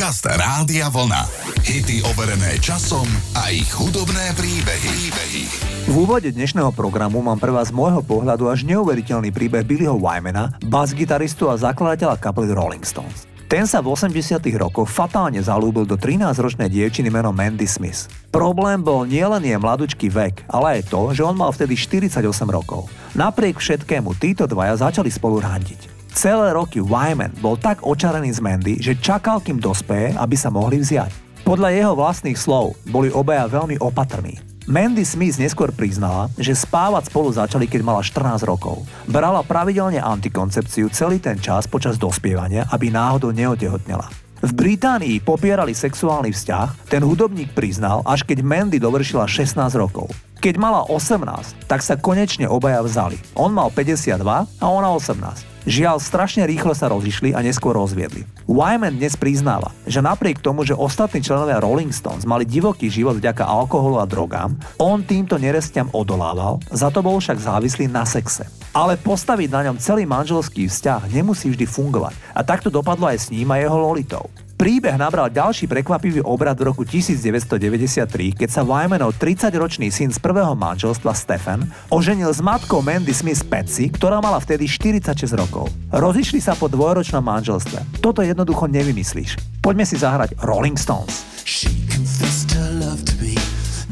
Podcast Rádia Vlna. Hity overené časom a ich hudobné príbehy. príbehy. V úvode dnešného programu mám pre vás z môjho pohľadu až neuveriteľný príbeh Billyho Wymana, bas-gitaristu a zakladateľa kapely Rolling Stones. Ten sa v 80 rokoch fatálne zalúbil do 13-ročnej dievčiny menom Mandy Smith. Problém bol nielen jej mladučký vek, ale aj to, že on mal vtedy 48 rokov. Napriek všetkému títo dvaja začali spolu randiť. Celé roky Wyman bol tak očarený z Mandy, že čakal, kým dospeje, aby sa mohli vziať. Podľa jeho vlastných slov boli obaja veľmi opatrní. Mandy Smith neskôr priznala, že spávať spolu začali, keď mala 14 rokov. Brala pravidelne antikoncepciu celý ten čas počas dospievania, aby náhodou neotehotnela. V Británii popierali sexuálny vzťah, ten hudobník priznal, až keď Mandy dovršila 16 rokov. Keď mala 18, tak sa konečne obaja vzali. On mal 52 a ona 18. Žiaľ, strašne rýchlo sa rozišli a neskôr rozviedli. Wyman dnes priznáva, že napriek tomu, že ostatní členovia Rolling Stones mali divoký život vďaka alkoholu a drogám, on týmto nerestiam odolával, za to bol však závislý na sexe. Ale postaviť na ňom celý manželský vzťah nemusí vždy fungovať a takto dopadlo aj s ním a jeho lolitou. Príbeh nabral ďalší prekvapivý obrad v roku 1993, keď sa Wymanov 30-ročný syn z prvého manželstva Stefan oženil s matkou Mandy Smith Patsy, ktorá mala vtedy 46 rokov. Rozišli sa po dvojročnom manželstve. Toto jednoducho nevymyslíš. Poďme si zahrať Rolling Stones. She confessed her love to me,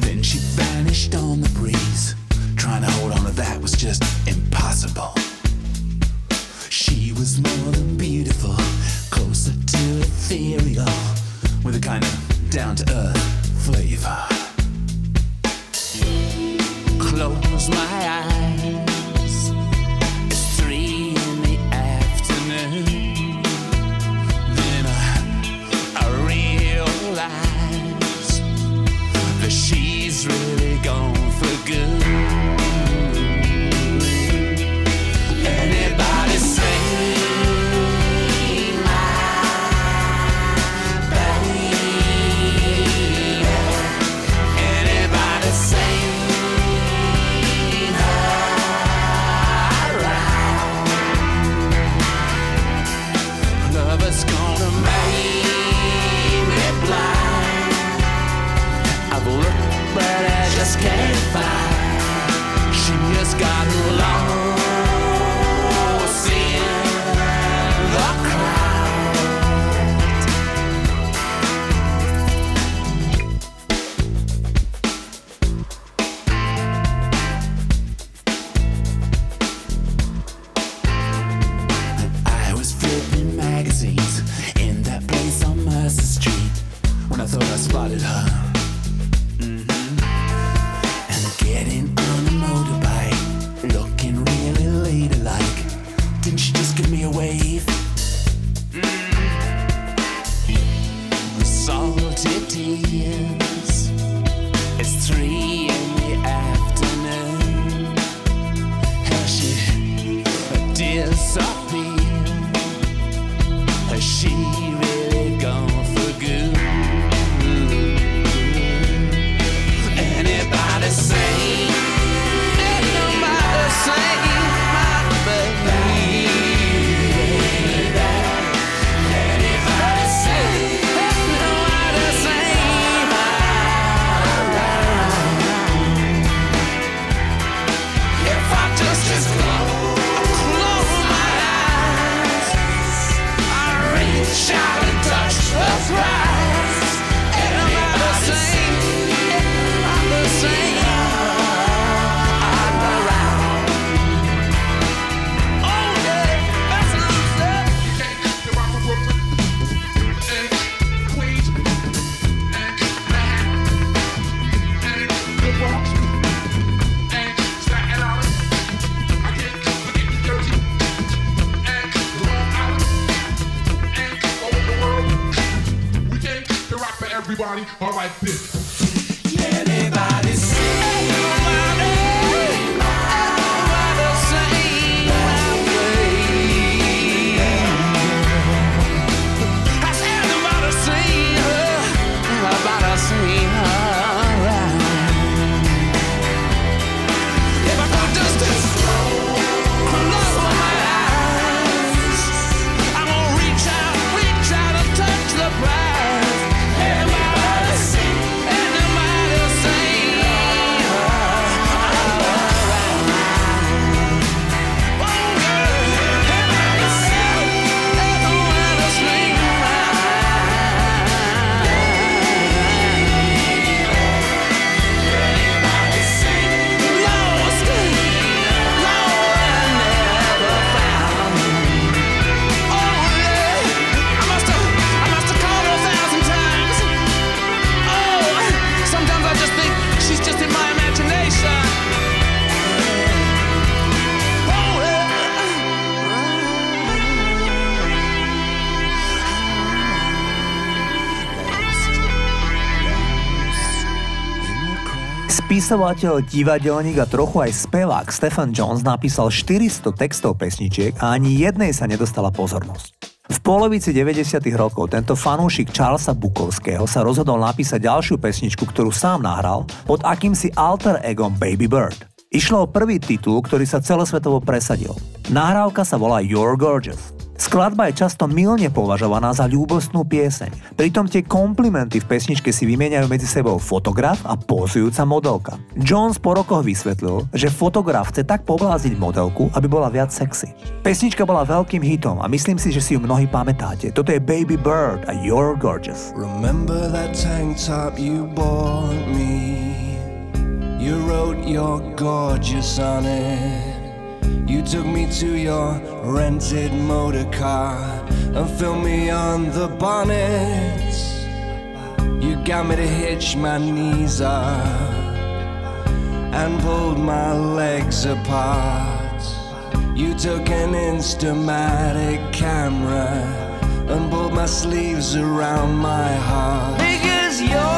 then she vanished on the breeze. Trying to hold on to that was just impossible. She was more ethereal with a kind of down to earth flavor. Close my eyes, it's three in the afternoon. Then I, I realize that she's really gone for good. Spisovateľ, divadelník a trochu aj spevák Stephen Jones napísal 400 textov pesničiek a ani jednej sa nedostala pozornosť. V polovici 90. rokov tento fanúšik Charlesa Bukovského sa rozhodol napísať ďalšiu pesničku, ktorú sám nahral pod akýmsi alter egom Baby Bird. Išlo o prvý titul, ktorý sa celosvetovo presadil. Nahrávka sa volá You're Gorgeous. Skladba je často milne považovaná za ľúbostnú pieseň. Pritom tie komplimenty v pesničke si vymieňajú medzi sebou fotograf a pozujúca modelka. Jones po rokoch vysvetlil, že fotograf chce tak poblázniť modelku, aby bola viac sexy. Pesnička bola veľkým hitom a myslím si, že si ju mnohí pamätáte. Toto je Baby Bird a You're Gorgeous. Remember that tank top you bought me You wrote you're gorgeous on it You took me to your rented motor car and filmed me on the bonnet. You got me to hitch my knees up and pulled my legs apart. You took an Instamatic camera and pulled my sleeves around my heart. Because you're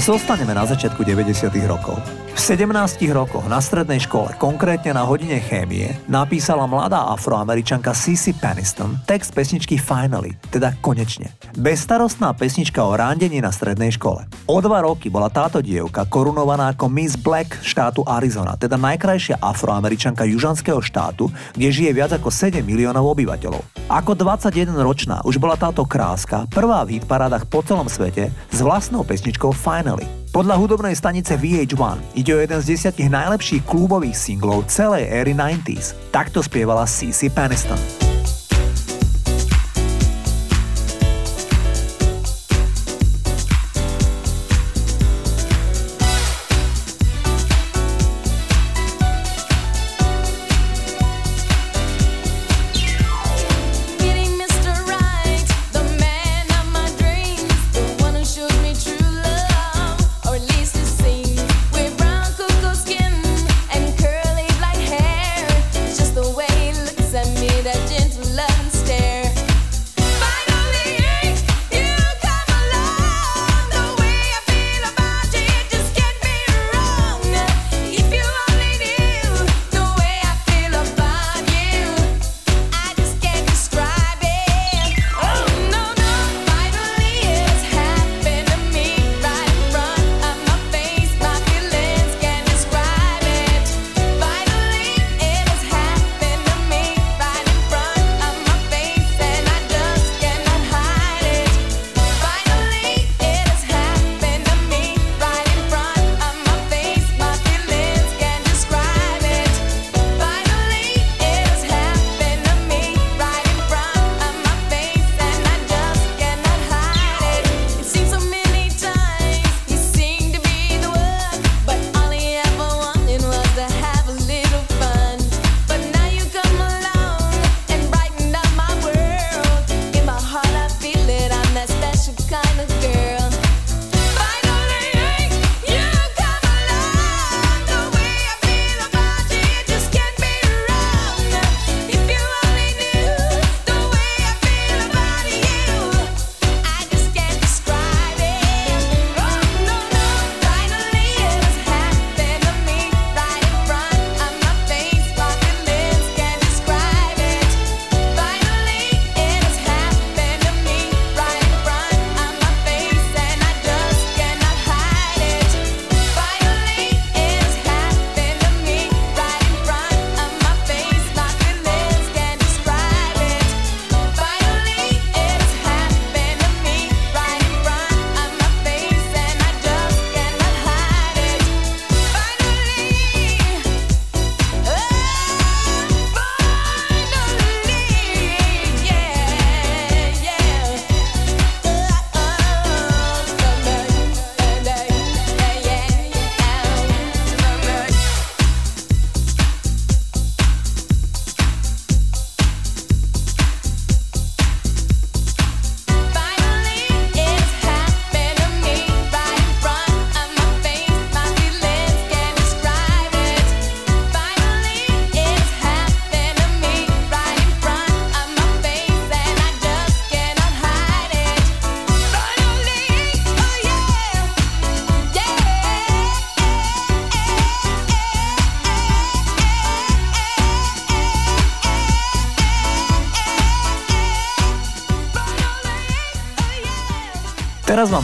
Zostaneme na začiatku 90. rokov. V 17 rokoch na strednej škole, konkrétne na hodine chémie, napísala mladá afroameričanka Cici Peniston text pesničky Finally, teda konečne. Bezstarostná pesnička o rándení na strednej škole. O dva roky bola táto dievka korunovaná ako Miss Black štátu Arizona, teda najkrajšia afroameričanka južanského štátu, kde žije viac ako 7 miliónov obyvateľov. Ako 21-ročná už bola táto kráska prvá v hitparádach po celom svete s vlastnou pesničkou Finally. Podľa hudobnej stanice VH1 ide o jeden z desiatich najlepších klubových singlov celej éry 90s. Takto spievala Cici Peniston.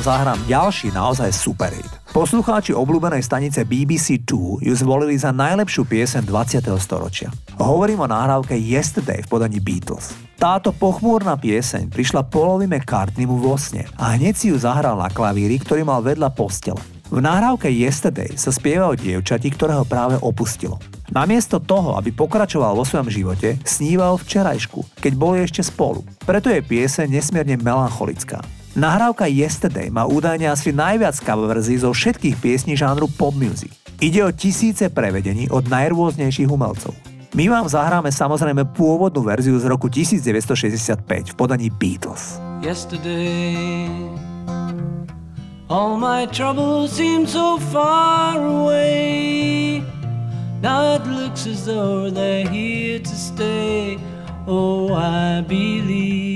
Zahrám ďalší naozaj super hit. Poslucháči obľúbenej stanice BBC2 ju zvolili za najlepšiu piesen 20. storočia. Hovorím o nahrávke Yesterday v podaní Beatles. Táto pochmúrna pieseň prišla Paulovi McCartneymu vo sne a hneď si ju zahral na klavíri, ktorý mal vedľa postele. V nahrávke Yesterday sa spieva o dievčati, ktorého práve opustilo. Namiesto toho, aby pokračoval vo svojom živote, sníval včerajšku, keď boli ešte spolu. Preto je pieseň nesmierne melancholická. Nahrávka Yesterday má údajne asi najviac cover verzí zo všetkých piesní žánru pop music. Ide o tisíce prevedení od najrôznejších umelcov. My vám zahráme samozrejme pôvodnú verziu z roku 1965 v podaní Beatles. Yesterday All my troubles seem so far away Now it looks as though they're here to stay Oh, I believe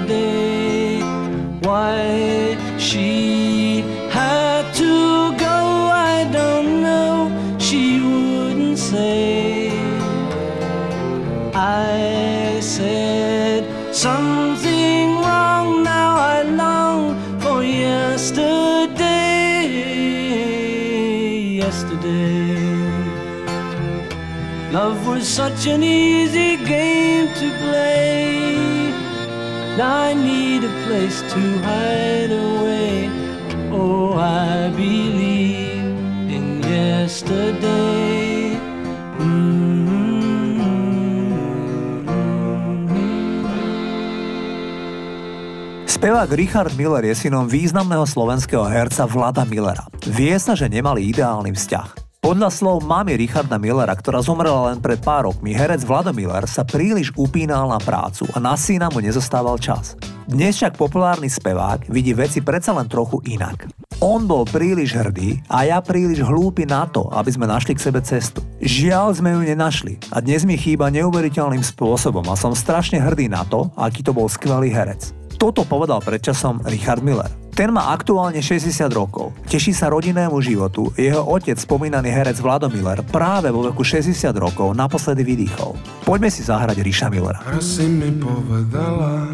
Love was such an easy game to play. Now I need a place to hide away. Oh, I believe in yesterday. Mm-hmm. Spevák Richard Miller je synom významného slovenského herca Vlada Millera. Vie sa, že nemali ideálny vzťah. Podľa slov mamy Richarda Millera, ktorá zomrela len pred pár rokmi, herec Vlado Miller sa príliš upínal na prácu a na syna mu nezostával čas. Dnes však populárny spevák vidí veci predsa len trochu inak. On bol príliš hrdý a ja príliš hlúpy na to, aby sme našli k sebe cestu. Žiaľ sme ju nenašli a dnes mi chýba neuveriteľným spôsobom a som strašne hrdý na to, aký to bol skvelý herec. Toto povedal predčasom Richard Miller. Ten má aktuálne 60 rokov. Teší sa rodinnému životu. Jeho otec, spomínaný herec Vlado Miller, práve vo veku 60 rokov naposledy vydýchol. Poďme si zahrať Ríša Millera. Asi mi povedala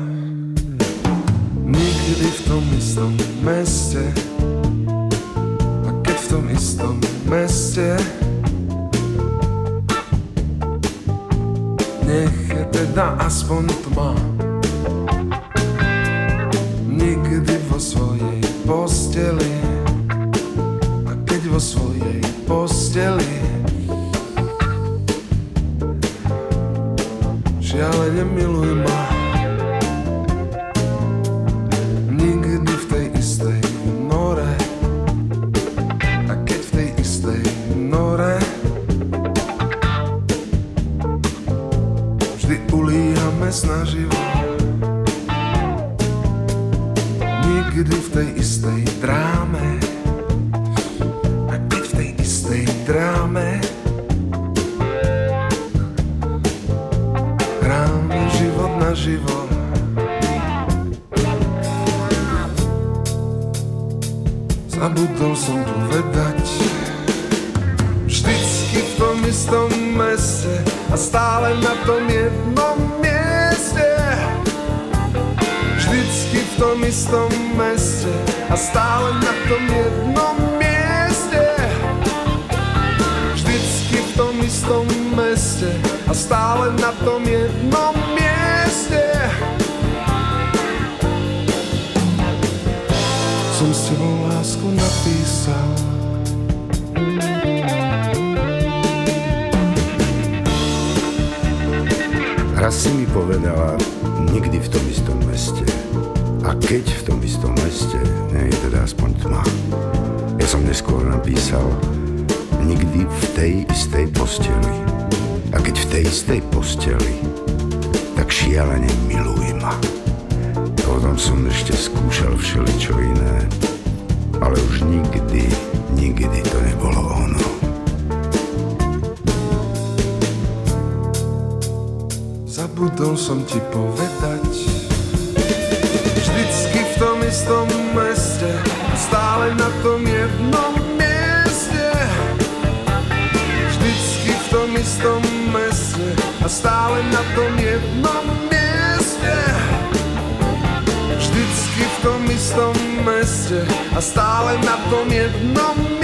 Nikdy v tom istom meste A keď v tom istom meste Nech je teda aspoň tma vo svojej Žiaľ, nemiluj ale na tom jednom mieste Som s tebou lásku napísal Raz si mi povedala, nikdy v tom istom meste. A keď v tom istom meste, nie je teda aspoň tma. Ja som neskôr napísal, nikdy v tej istej posteli. Keď v tej istej posteli, tak šialene miluj ma. Potom som ešte skúšal všeličo iné, ale už nikdy, nikdy to nebolo ono. Zabudol som ti povedať, vždycky v tom istom meste, stále na tom jednom mieste. Vždycky v tom istom a stále na tom jednom mieste. Vždycky v tom istom meste a stále na tom jednom mieste.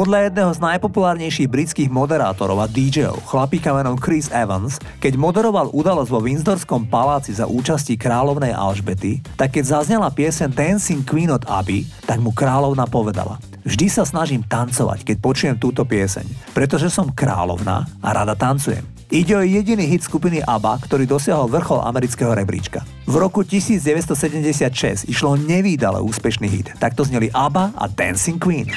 Podľa jedného z najpopulárnejších britských moderátorov a DJov, chlapíka menom Chris Evans, keď moderoval udalosť vo Windsorskom paláci za účasti kráľovnej Alžbety, tak keď zaznela piesen Dancing Queen od Abby, tak mu kráľovna povedala Vždy sa snažím tancovať, keď počujem túto pieseň, pretože som kráľovná a rada tancujem. Ide o jediný hit skupiny ABBA, ktorý dosiahol vrchol amerického rebríčka. V roku 1976 išlo nevýdale úspešný hit, takto zneli ABBA a Dancing Queen.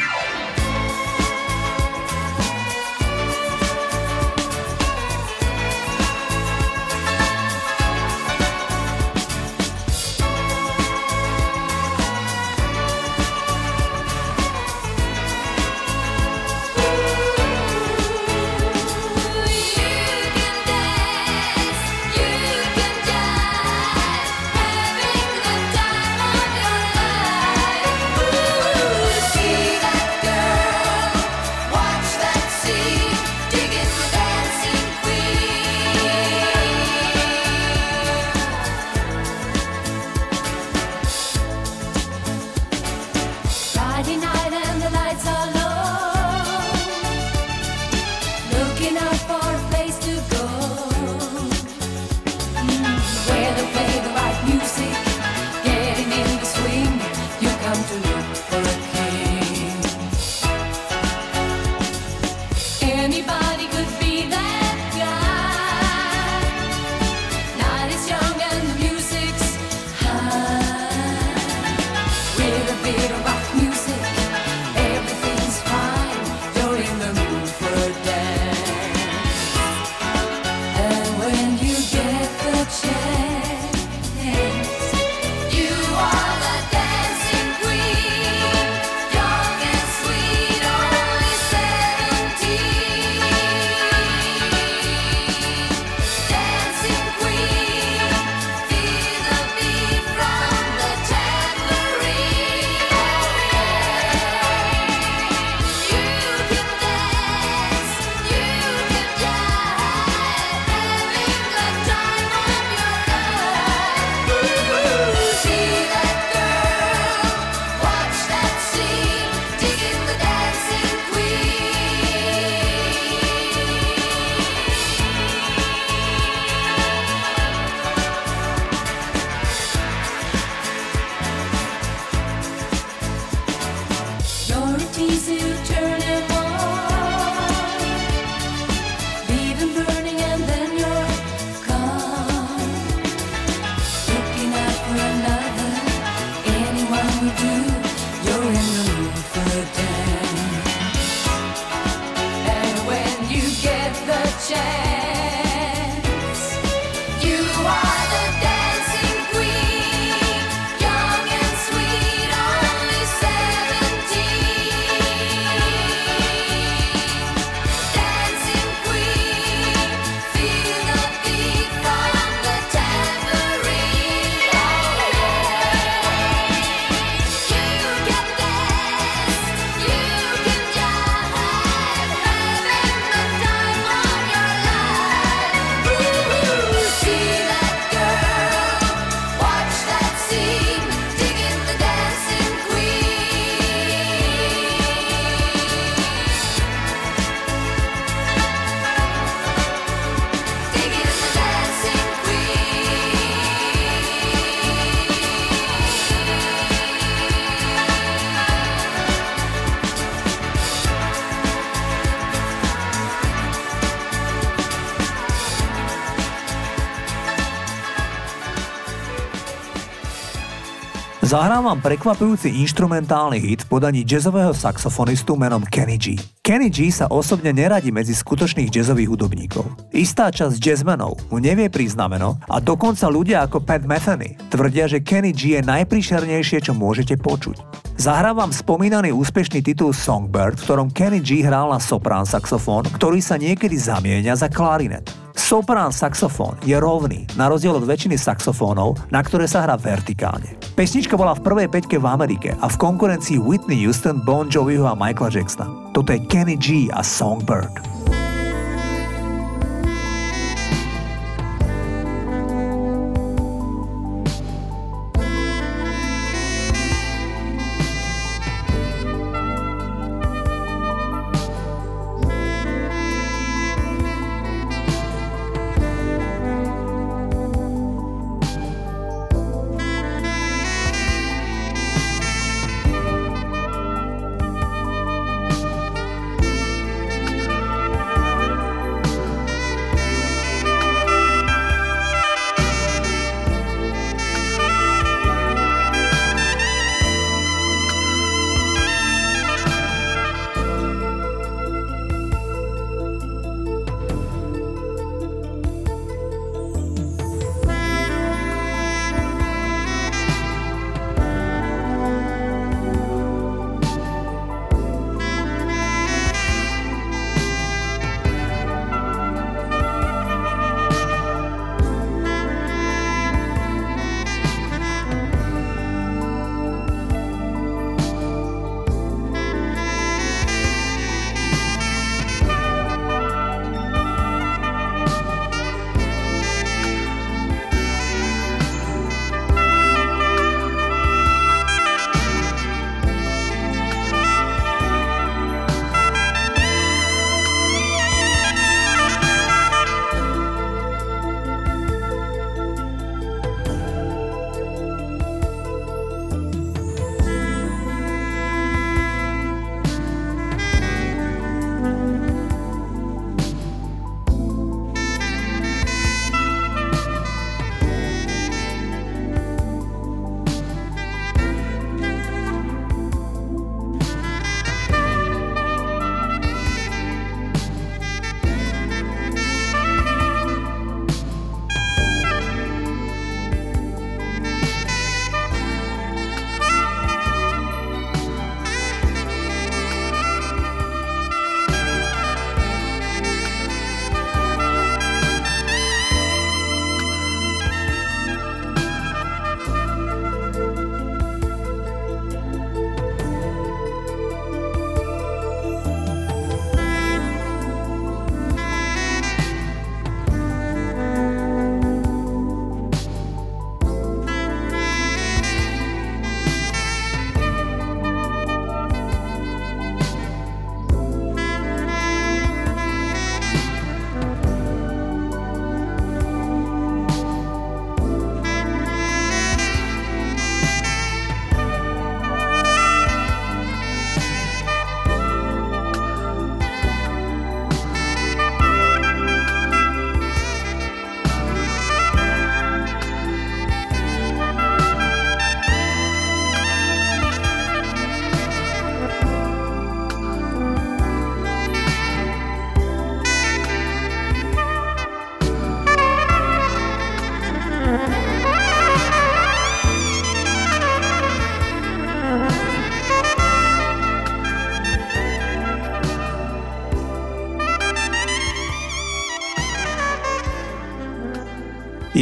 Vám prekvapujúci instrumentálny hit v podaní jazzového saxofonistu menom Kenny G. Kenny G sa osobne neradí medzi skutočných jazzových hudobníkov. Istá časť jazzmenov mu nevie príznameno a dokonca ľudia ako Pat Metheny tvrdia, že Kenny G je najpríšernejšie, čo môžete počuť. Zahrávam spomínaný úspešný titul Songbird, v ktorom Kenny G hral na soprán saxofón, ktorý sa niekedy zamieňa za klarinet. Soprán saxofón je rovný, na rozdiel od väčšiny saxofónov, na ktoré sa hrá vertikálne. Pesnička bola v prvej peťke v Amerike a v konkurencii Whitney Houston, Bon Joviho a Michaela Jacksona. Toto je Kenny G a Songbird.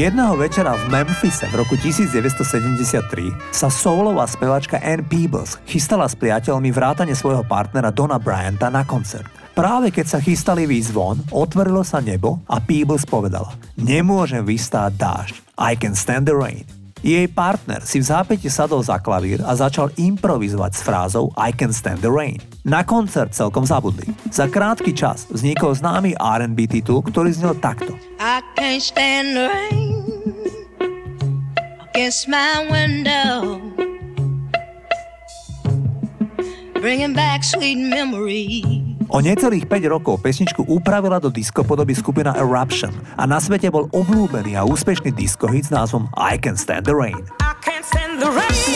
Jedného večera v Memphise v roku 1973 sa soulová spevačka Ann Peebles chystala s priateľmi vrátane svojho partnera Dona Bryanta na koncert. Práve keď sa chystali výjsť von, otvorilo sa nebo a Peebles povedala Nemôžem vystáť dážď. I can stand the rain. Jej partner si v zápäti sadol za klavír a začal improvizovať s frázou I can stand the rain. Na koncert celkom zabudli. Za krátky čas vznikol známy R&B titul, ktorý znel takto. I can't stand the rain against my window Bringing back sweet memories O necelých 5 rokov pesničku upravila do diskopodoby skupina Eruption a na svete bol obľúbený a úspešný diskohit s názvom I Can Stand the Rain. I can't stand the rain.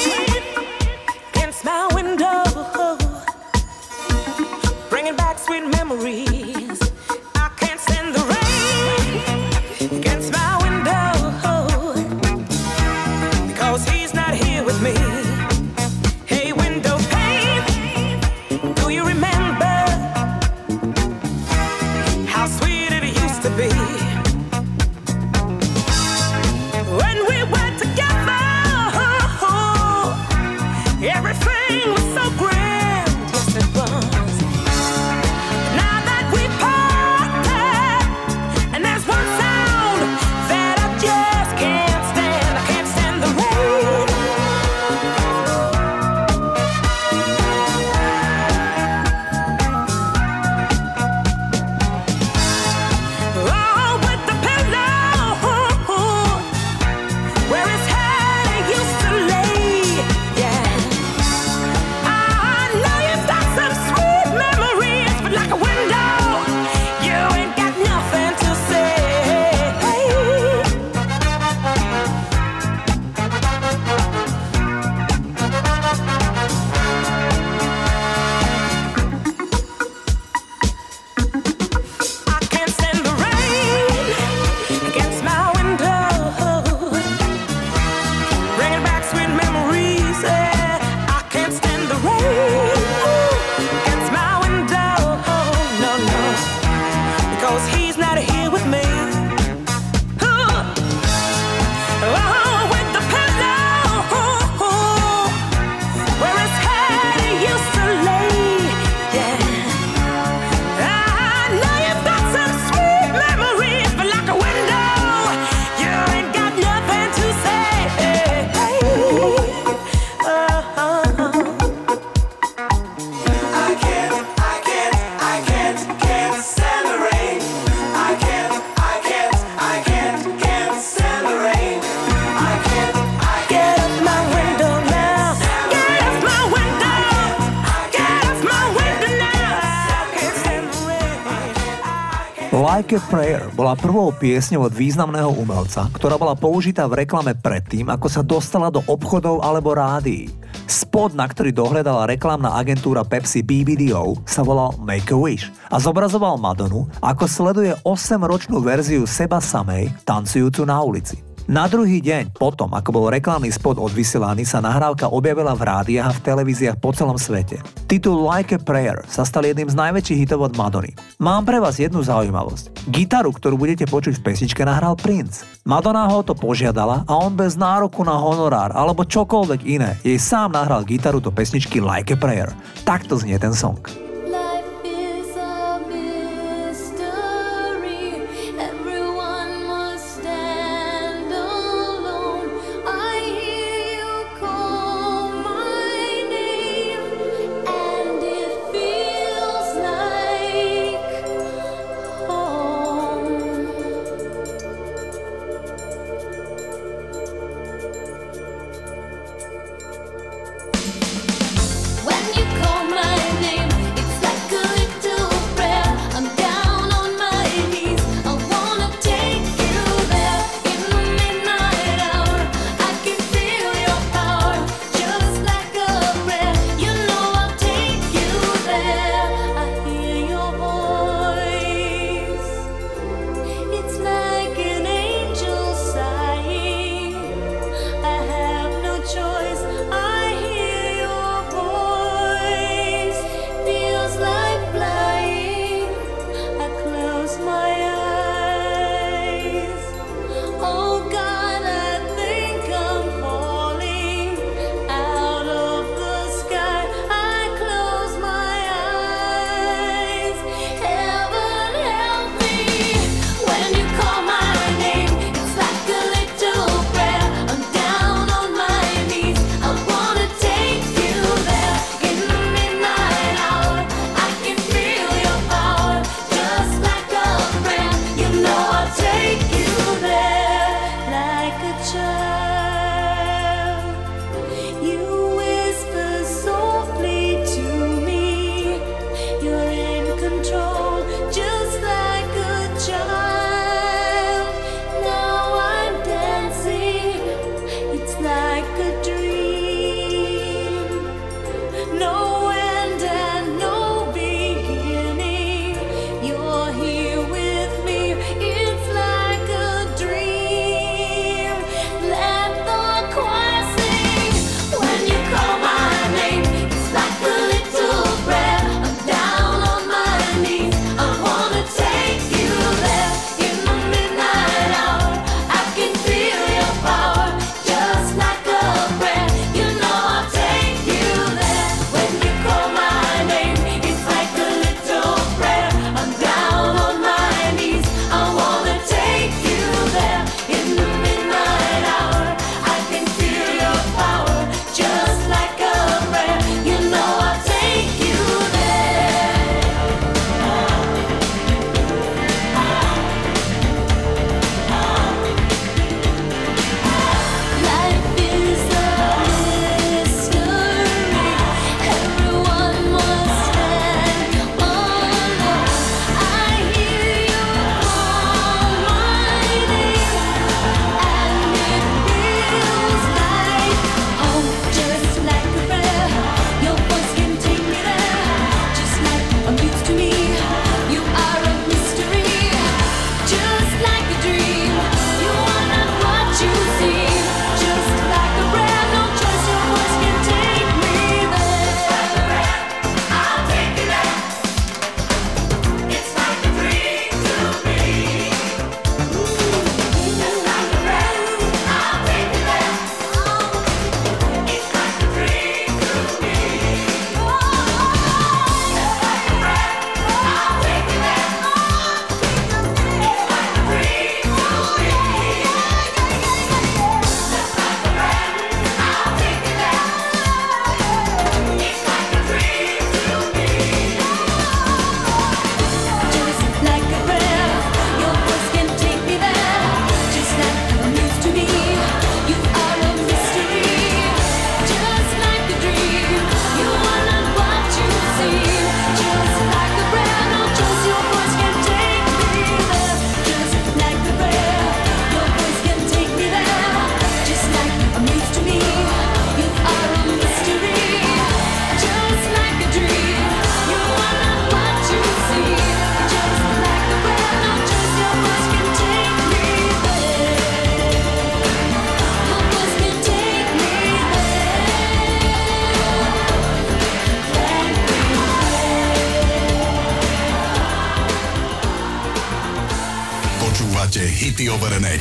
Like a Prayer bola prvou piesňou od významného umelca, ktorá bola použitá v reklame predtým, ako sa dostala do obchodov alebo rádií. Spod, na ktorý dohľadala reklamná agentúra Pepsi BBDO, sa volal Make a Wish a zobrazoval Madonu, ako sleduje 8-ročnú verziu seba samej tancujúcu na ulici. Na druhý deň, potom ako bol reklamný spot odvysielaný, sa nahrávka objavila v rádiách a v televíziách po celom svete. Titul Like a Prayer sa stal jedným z najväčších hitov od Madony. Mám pre vás jednu zaujímavosť. Gitaru, ktorú budete počuť v pesničke, nahral Prince. Madonna ho to požiadala a on bez nároku na honorár alebo čokoľvek iné jej sám nahral gitaru do pesničky Like a Prayer. Takto znie ten song.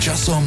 Časom